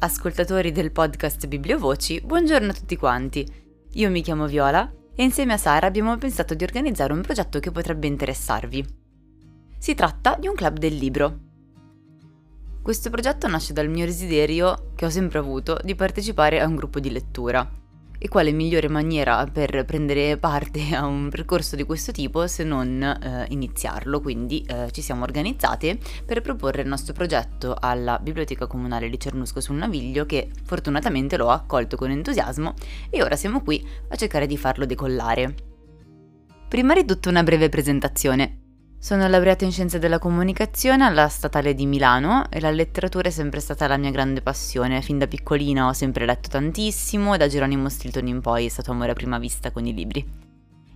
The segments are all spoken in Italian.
Ascoltatori del podcast Bibliovoci, buongiorno a tutti quanti. Io mi chiamo Viola e insieme a Sara abbiamo pensato di organizzare un progetto che potrebbe interessarvi. Si tratta di un club del libro. Questo progetto nasce dal mio desiderio, che ho sempre avuto, di partecipare a un gruppo di lettura e quale migliore maniera per prendere parte a un percorso di questo tipo se non eh, iniziarlo? Quindi eh, ci siamo organizzate per proporre il nostro progetto alla Biblioteca Comunale di Cernusco sul Naviglio che fortunatamente l'ho accolto con entusiasmo e ora siamo qui a cercare di farlo decollare. Prima di tutto una breve presentazione. Sono laureata in Scienze della Comunicazione alla Statale di Milano e la letteratura è sempre stata la mia grande passione. Fin da piccolina ho sempre letto tantissimo e da Geronimo Stilton in poi è stato amore a prima vista con i libri.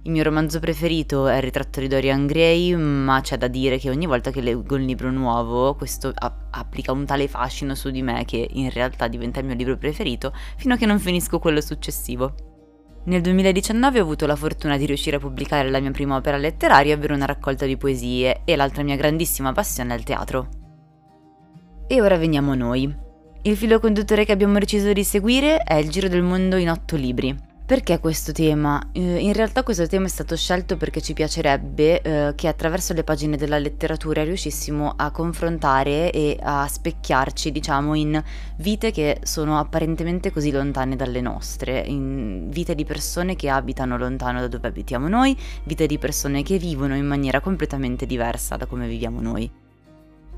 Il mio romanzo preferito è Il ritratto di Dorian Gray, ma c'è da dire che ogni volta che leggo un libro nuovo questo applica un tale fascino su di me che in realtà diventa il mio libro preferito fino a che non finisco quello successivo. Nel 2019 ho avuto la fortuna di riuscire a pubblicare la mia prima opera letteraria, ovvero una raccolta di poesie, e l'altra mia grandissima passione è il teatro. E ora veniamo a noi. Il filo conduttore che abbiamo deciso di seguire è il giro del mondo in otto libri. Perché questo tema? Eh, in realtà questo tema è stato scelto perché ci piacerebbe eh, che attraverso le pagine della letteratura riuscissimo a confrontare e a specchiarci, diciamo, in vite che sono apparentemente così lontane dalle nostre, in vite di persone che abitano lontano da dove abitiamo noi, vite di persone che vivono in maniera completamente diversa da come viviamo noi.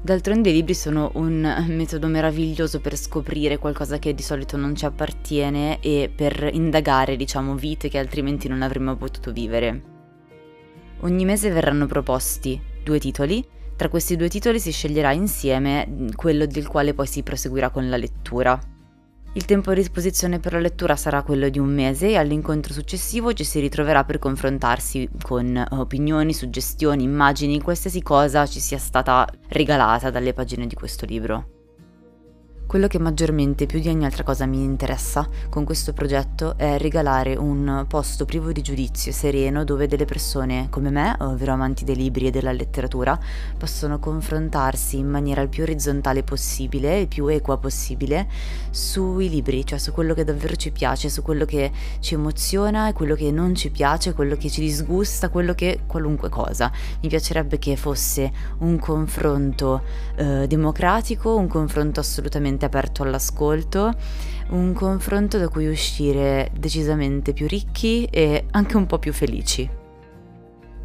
D'altronde i libri sono un metodo meraviglioso per scoprire qualcosa che di solito non ci appartiene e per indagare, diciamo, vite che altrimenti non avremmo potuto vivere. Ogni mese verranno proposti due titoli, tra questi due titoli si sceglierà insieme quello del quale poi si proseguirà con la lettura. Il tempo a disposizione per la lettura sarà quello di un mese e all'incontro successivo ci si ritroverà per confrontarsi con opinioni, suggestioni, immagini, qualsiasi cosa ci sia stata regalata dalle pagine di questo libro. Quello che maggiormente, più di ogni altra cosa, mi interessa con questo progetto è regalare un posto privo di giudizio, sereno, dove delle persone come me, ovvero amanti dei libri e della letteratura, possono confrontarsi in maniera il più orizzontale possibile e più equa possibile sui libri, cioè su quello che davvero ci piace, su quello che ci emoziona quello che non ci piace, quello che ci disgusta, quello che qualunque cosa. Mi piacerebbe che fosse un confronto eh, democratico, un confronto assolutamente assolutamente aperto all'ascolto, un confronto da cui uscire decisamente più ricchi e anche un po' più felici.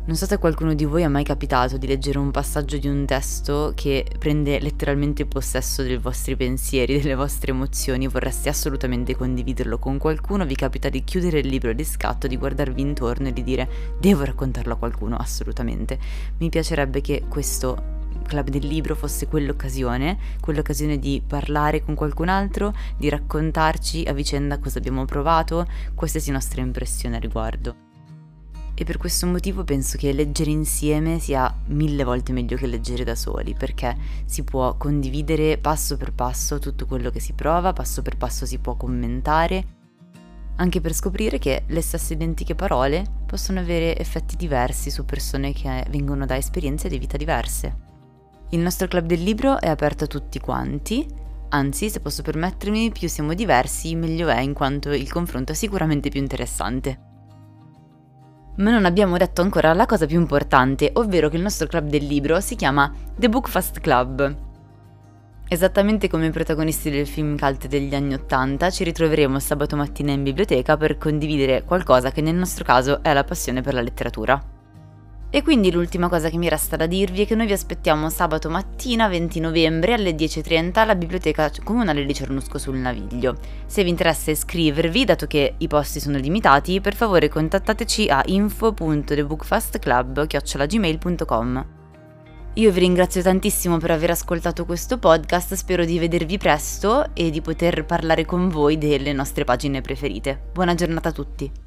Non so se a qualcuno di voi è mai capitato di leggere un passaggio di un testo che prende letteralmente possesso dei vostri pensieri, delle vostre emozioni, vorreste assolutamente condividerlo con qualcuno, vi capita di chiudere il libro di scatto, di guardarvi intorno e di dire devo raccontarlo a qualcuno, assolutamente. Mi piacerebbe che questo club del libro fosse quell'occasione, quell'occasione di parlare con qualcun altro, di raccontarci a vicenda cosa abbiamo provato, qualsiasi nostra impressione a riguardo. E per questo motivo penso che leggere insieme sia mille volte meglio che leggere da soli, perché si può condividere passo per passo tutto quello che si prova, passo per passo si può commentare, anche per scoprire che le stesse identiche parole possono avere effetti diversi su persone che vengono da esperienze di vita diverse. Il nostro club del libro è aperto a tutti quanti, anzi, se posso permettermi, più siamo diversi, meglio è, in quanto il confronto è sicuramente più interessante. Ma non abbiamo detto ancora la cosa più importante, ovvero che il nostro club del libro si chiama The Book Fast Club. Esattamente come i protagonisti del film cult degli anni Ottanta, ci ritroveremo sabato mattina in biblioteca per condividere qualcosa che nel nostro caso è la passione per la letteratura. E quindi l'ultima cosa che mi resta da dirvi è che noi vi aspettiamo sabato mattina 20 novembre alle 10.30 alla Biblioteca Comunale di Cernusco sul Naviglio. Se vi interessa iscrivervi, dato che i posti sono limitati, per favore contattateci a info.thebookfastclub.gmail.com io vi ringrazio tantissimo per aver ascoltato questo podcast, spero di vedervi presto e di poter parlare con voi delle nostre pagine preferite. Buona giornata a tutti!